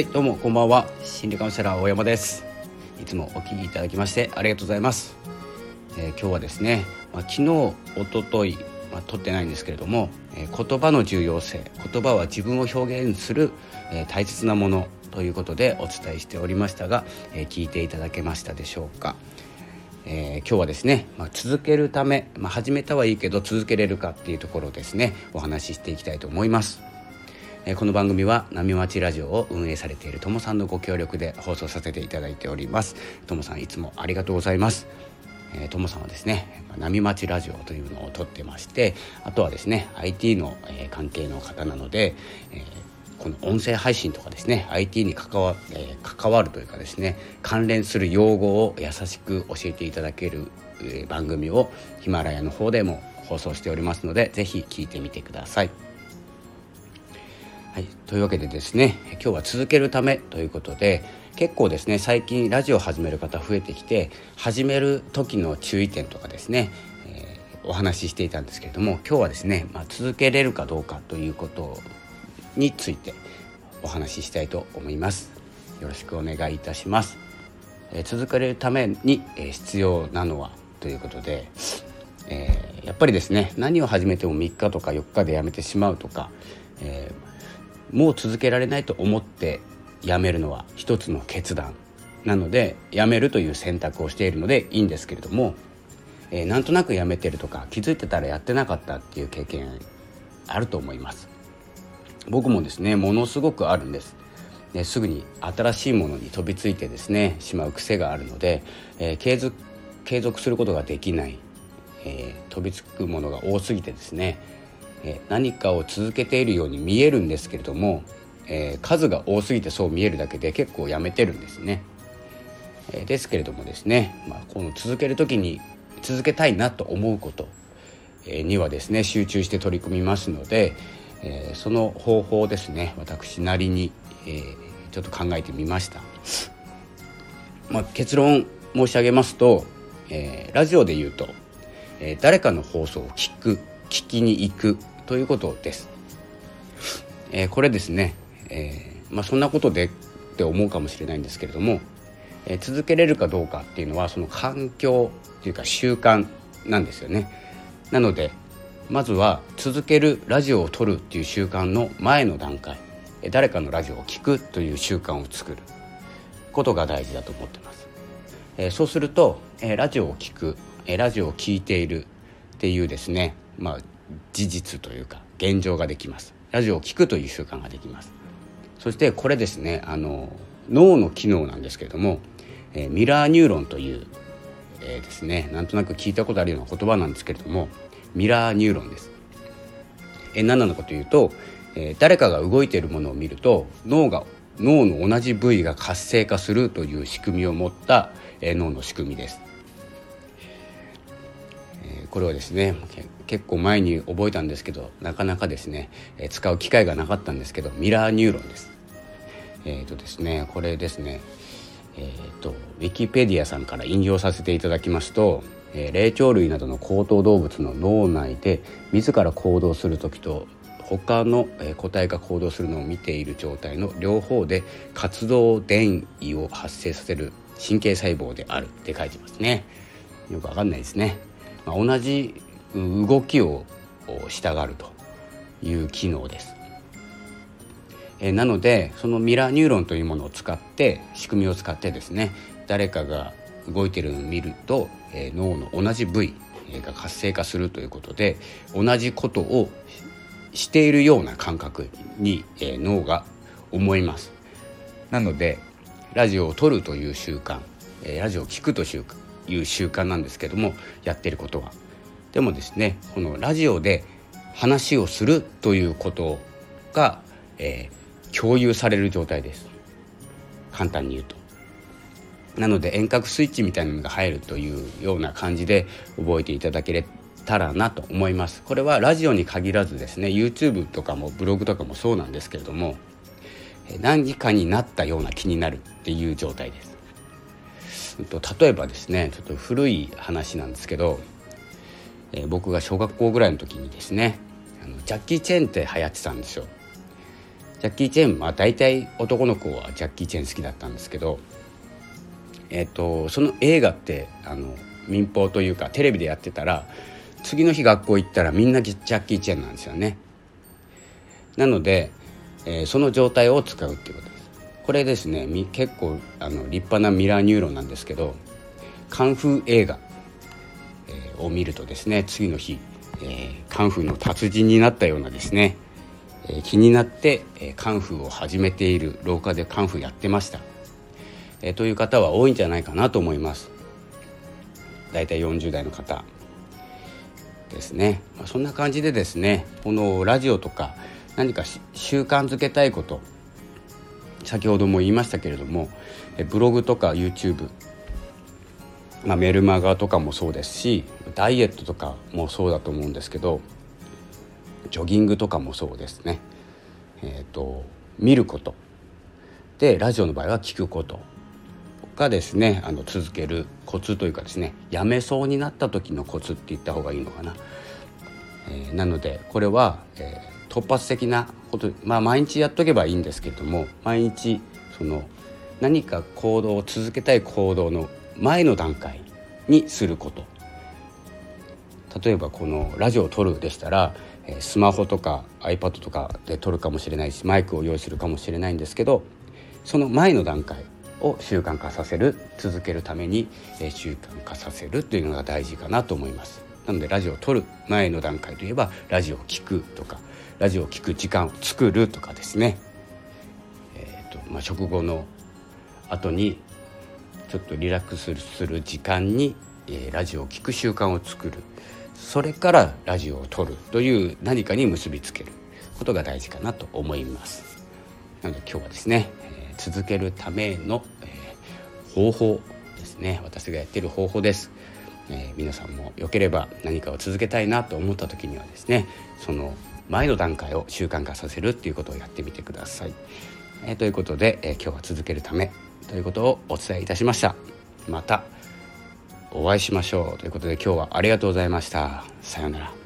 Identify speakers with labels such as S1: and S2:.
S1: はいどうもこんばんは。心理カウンセラー大山です。いつもお聞きいただきましてありがとうございます、えー、今日はですね、まあ、昨日一昨日まあ、撮ってないんですけれども、えー、言葉の重要性言葉は自分を表現する、えー、大切なものということでお伝えしておりましたが、え聞いていただけましたでしょうか、え今日はですね、まあ、続けるため、まあ、始めたはいいけど続けれるかっていうところですねお話ししていきたいと思います。この番組は波町ラジオを運営されているともさんのご協力で放送させていただいておりますともさんいつもありがとうございますえともさんはですね波町ラジオというのを撮ってましてあとはですね IT の、え関係の方なので、えこの音声配信とかですね IT に関わ,、え関わるというかですね関連する用語を優しく教えていただける、え番組をヒマラヤの方でも放送しておりますので是非聞いてみてください。はい、というわけでですね今日は続けるためということで結構ですね最近ラジオを始める方増えてきて始める時の注意点とかですね、えー、お話ししていたんですけれども今日はですね、まあ、続けれるかどうかということについてお話ししたいと思います。よろしくお願いいたします、えー、続けるために、えー、必要なのはということで、えやっぱりですね何を始めても3日とか4日でやめてしまうとか、えーもう続けられないと思ってやめるのは一つの決断なのでやめるという選択をしているのでいいんですけれども、えー、なんとなくやめてるとか気づいてたらやってなかったっていう経験あると思います。僕もですねものすごくあるんです。ですぐに新しいものに飛びついてですねしまう癖があるので、えー、継続継続することができない、えー、飛びつくものが多すぎてですねえ何かを続けているように見えるんですけれども、え、数が多すぎてそう見えるだけで結構やめてるんですね。え、ですけれどもですね、まあ、この続ける時に続けたいなと思うことにはですね集中して取り組みますので、え、その方法をですね私なりに、え、ちょっと考えてみました。まあ、結論申し上げますと、えー、ラジオで言うと、え誰かの放送を聞く聞きに行くということです。えー、これですね、えー、まあ、そんなことでって思うかもしれないんですけれども、えー、続けれるかどうかっていうのはその環境っていうか習慣なんですよね。なのでまずは続けるラジオを撮るっていう習慣の前の段階誰かのラジオを聴くという習慣を作ることが大事だと思ってます。えそうすると、えラジオを聴く、えラジオを聴いているっていうですねまあ事実というか現状ができます。ラジオを聴くという習慣ができます。そしてこれですねあの脳の機能なんですけれども、えー、ミラーニューロンという、えー、ですねなんとなく聞いたことあるような言葉なんですけれどもミラーニューロンです、えー、何なのかというと、えー、誰かが動いているものを見ると脳が脳の同じ部位が活性化するという仕組みを持った、えー、脳の仕組みです。これはですね結構前に覚えたんですけどなかなかですね、え使う機会がなかったんですけどミラーニューロンです。えっ、ー、とですねこれですねえーと、ウィキペディアさんから引用させていただきますと、え、霊長類などの高等動物の脳内で自ら行動する時と他の個体が行動するのを見ている状態の両方で活動電位を発生させる神経細胞であるって書いてますねよくわかんないですね、まあ、同じ動きをしたがるという機能です。えなのでそのミラーニューロンというものを使って仕組みを使ってですね誰かが動いてるのを見ると、え脳の同じ部位が活性化するということで同じことをしているような感覚に、え脳が思います。なのでラジオを撮るという習慣、えラジオを聴くという習いう習慣なんですけどもやってることはでもですねこのラジオで話をするということが、えー、共有される状態です簡単に言うと。なので遠隔スイッチみたいなのが入るというような感じで覚えていただけたらなと思います。これはラジオに限らずですね YouTube とかもブログとかもそうなんですけれども何かになったような気になるっていう状態です。例えばですねちょっと古い話なんですけどえー、僕が小学校ぐらいの時にですねあのジャッキー・チェーンって流行ってたんですよ。ジャッキー・チェンまあ大体男の子はジャッキー・チェン好きだったんですけどえっ、とその映画ってあの民放というかテレビでやってたら次の日学校行ったらみんなジャッキー・チェンなんですよね。なので、えー、その状態を使うっていうことです。これですね結構あの立派なミラーニューロンなんですけどカンフー映画、を見るとですね次の日、えー、カンフーの達人になったようなですね、えー、気になって、えカンフーを始めている廊下でカンフーやってました、えという方は多いんじゃないかなと思います。だいたい40代の方ですね、まあ、そんな感じでですねこのラジオとか何か習慣づけたいこと先ほども言いましたけれどもブログとか YouTube、まあ、メルマガとかもそうですしダイエットとかもそうだと思うんですけどジョギングとかもそうですね、えーと、見ることでラジオの場合は聞くことがですねあの続けるコツというかですねやめそうになった時のコツって言った方がいいのかな。えー、なのでこれは、えー、突発的なことまあ毎日やっとけばいいんですけれども毎日その何か行動を続けたい行動の前の段階にすること例えばこのラジオを撮るでしたらスマホとか iPad とかで撮るかもしれないしマイクを用意するかもしれないんですけどその前の段階を習慣化させる続けるために習慣化させるというのが大事かなと思います。なのでラジオを撮る前の段階といえばラジオを聴くとかラジオを聴く時間を作るとかですね、えーとまあ、食後の後にちょっとリラックスする時間に、えー、ラジオを聴く習慣を作るそれからラジオを撮るという何かに結びつけることが大事かなと思います。なので今日はですね、えー、続けるための、えー、方法ですね私がやっている方法です。えー、皆さんもよければ何かを続けたいなと思った時にはですねその前の段階を習慣化させるっていうことをやってみてください。えー、ということで、えー、今日は続けるためということをお伝えいたしました。またお会いしましょうということで今日はありがとうございました。さようなら。